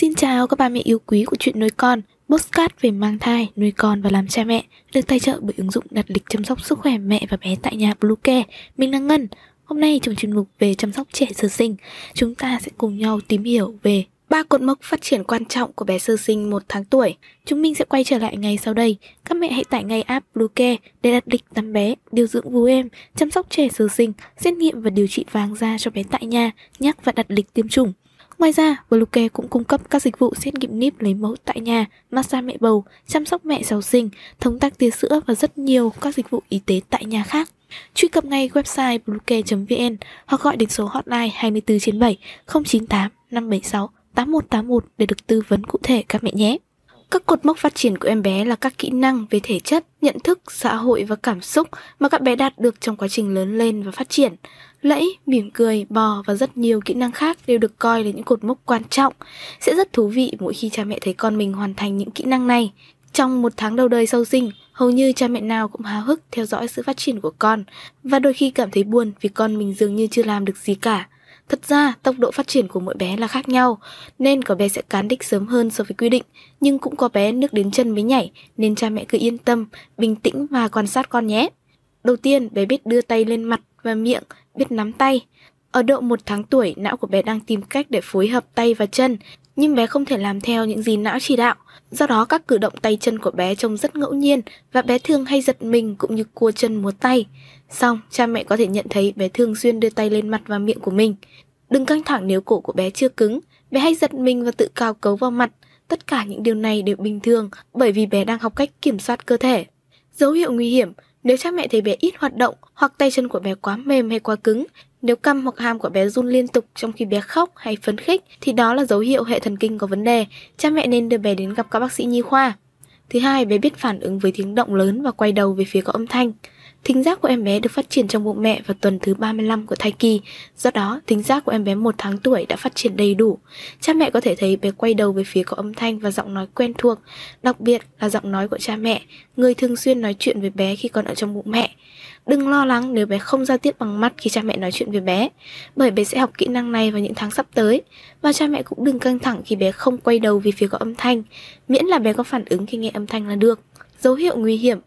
Xin chào các bà mẹ yêu quý của chuyện nuôi con, postcard về mang thai, nuôi con và làm cha mẹ, được tài trợ bởi ứng dụng đặt lịch chăm sóc sức khỏe mẹ và bé tại nhà Bluecare. Mình là Ngân. Hôm nay trong chuyên mục về chăm sóc trẻ sơ sinh, chúng ta sẽ cùng nhau tìm hiểu về ba cột mốc phát triển quan trọng của bé sơ sinh 1 tháng tuổi. Chúng mình sẽ quay trở lại ngay sau đây. Các mẹ hãy tải ngay app Bluecare để đặt lịch tắm bé, điều dưỡng vú em, chăm sóc trẻ sơ sinh, xét nghiệm và điều trị vàng da cho bé tại nhà, nhắc và đặt lịch tiêm chủng. Ngoài ra, Bluecare cũng cung cấp các dịch vụ xét nghiệm níp lấy mẫu tại nhà, massage mẹ bầu, chăm sóc mẹ sau sinh, thống tắc tia sữa và rất nhiều các dịch vụ y tế tại nhà khác. Truy cập ngay website bluecare.vn hoặc gọi đến số hotline 24 trên 7 098 576 8181 để được tư vấn cụ thể các mẹ nhé. Các cột mốc phát triển của em bé là các kỹ năng về thể chất, nhận thức, xã hội và cảm xúc mà các bé đạt được trong quá trình lớn lên và phát triển. Lẫy, mỉm cười, bò và rất nhiều kỹ năng khác đều được coi là những cột mốc quan trọng. Sẽ rất thú vị mỗi khi cha mẹ thấy con mình hoàn thành những kỹ năng này. Trong một tháng đầu đời sau sinh, hầu như cha mẹ nào cũng háo hức theo dõi sự phát triển của con và đôi khi cảm thấy buồn vì con mình dường như chưa làm được gì cả. Thật ra, tốc độ phát triển của mỗi bé là khác nhau, nên có bé sẽ cán đích sớm hơn so với quy định, nhưng cũng có bé nước đến chân mới nhảy, nên cha mẹ cứ yên tâm, bình tĩnh và quan sát con nhé. Đầu tiên, bé biết đưa tay lên mặt và miệng, biết nắm tay. Ở độ một tháng tuổi, não của bé đang tìm cách để phối hợp tay và chân, nhưng bé không thể làm theo những gì não chỉ đạo. Do đó các cử động tay chân của bé trông rất ngẫu nhiên và bé thường hay giật mình cũng như cua chân múa tay. Xong, cha mẹ có thể nhận thấy bé thường xuyên đưa tay lên mặt và miệng của mình. Đừng căng thẳng nếu cổ của bé chưa cứng, bé hay giật mình và tự cào cấu vào mặt. Tất cả những điều này đều bình thường bởi vì bé đang học cách kiểm soát cơ thể. Dấu hiệu nguy hiểm, nếu cha mẹ thấy bé ít hoạt động hoặc tay chân của bé quá mềm hay quá cứng, nếu cằm hoặc hàm của bé run liên tục trong khi bé khóc hay phấn khích thì đó là dấu hiệu hệ thần kinh có vấn đề, cha mẹ nên đưa bé đến gặp các bác sĩ nhi khoa. Thứ hai, bé biết phản ứng với tiếng động lớn và quay đầu về phía có âm thanh. Thính giác của em bé được phát triển trong bụng mẹ vào tuần thứ 35 của thai kỳ, do đó thính giác của em bé 1 tháng tuổi đã phát triển đầy đủ. Cha mẹ có thể thấy bé quay đầu về phía có âm thanh và giọng nói quen thuộc, đặc biệt là giọng nói của cha mẹ, người thường xuyên nói chuyện với bé khi còn ở trong bụng mẹ. Đừng lo lắng nếu bé không giao tiếp bằng mắt khi cha mẹ nói chuyện với bé, bởi bé sẽ học kỹ năng này vào những tháng sắp tới. Và cha mẹ cũng đừng căng thẳng khi bé không quay đầu về phía có âm thanh, miễn là bé có phản ứng khi nghe âm thanh là được. Dấu hiệu nguy hiểm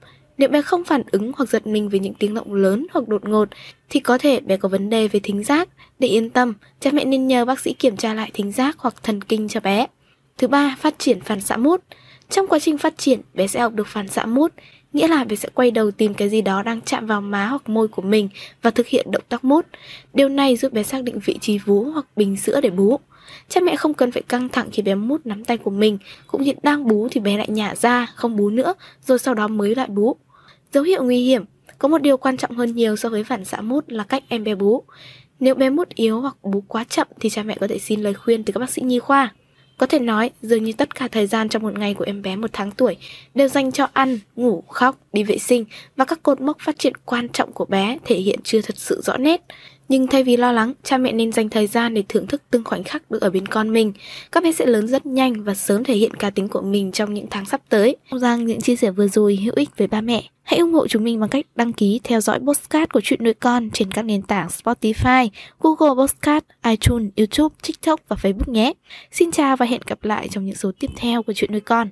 nếu bé không phản ứng hoặc giật mình với những tiếng động lớn hoặc đột ngột thì có thể bé có vấn đề về thính giác. Để yên tâm, cha mẹ nên nhờ bác sĩ kiểm tra lại thính giác hoặc thần kinh cho bé. Thứ ba, phát triển phản xạ mút. Trong quá trình phát triển, bé sẽ học được phản xạ mút, nghĩa là bé sẽ quay đầu tìm cái gì đó đang chạm vào má hoặc môi của mình và thực hiện động tác mút. Điều này giúp bé xác định vị trí vú hoặc bình sữa để bú. Cha mẹ không cần phải căng thẳng khi bé mút nắm tay của mình, cũng như đang bú thì bé lại nhả ra, không bú nữa, rồi sau đó mới lại bú. Dấu hiệu nguy hiểm Có một điều quan trọng hơn nhiều so với phản xạ mút là cách em bé bú. Nếu bé mút yếu hoặc bú quá chậm thì cha mẹ có thể xin lời khuyên từ các bác sĩ nhi khoa. Có thể nói, dường như tất cả thời gian trong một ngày của em bé một tháng tuổi đều dành cho ăn, ngủ, khóc, đi vệ sinh và các cột mốc phát triển quan trọng của bé thể hiện chưa thật sự rõ nét. Nhưng thay vì lo lắng, cha mẹ nên dành thời gian để thưởng thức từng khoảnh khắc được ở bên con mình. Các bé sẽ lớn rất nhanh và sớm thể hiện cá tính của mình trong những tháng sắp tới. Mong rằng những chia sẻ vừa rồi hữu ích với ba mẹ. Hãy ủng hộ chúng mình bằng cách đăng ký theo dõi postcard của chuyện nuôi con trên các nền tảng Spotify, Google Postcard, iTunes, YouTube, TikTok và Facebook nhé. Xin chào và hẹn gặp lại trong những số tiếp theo của chuyện nuôi con.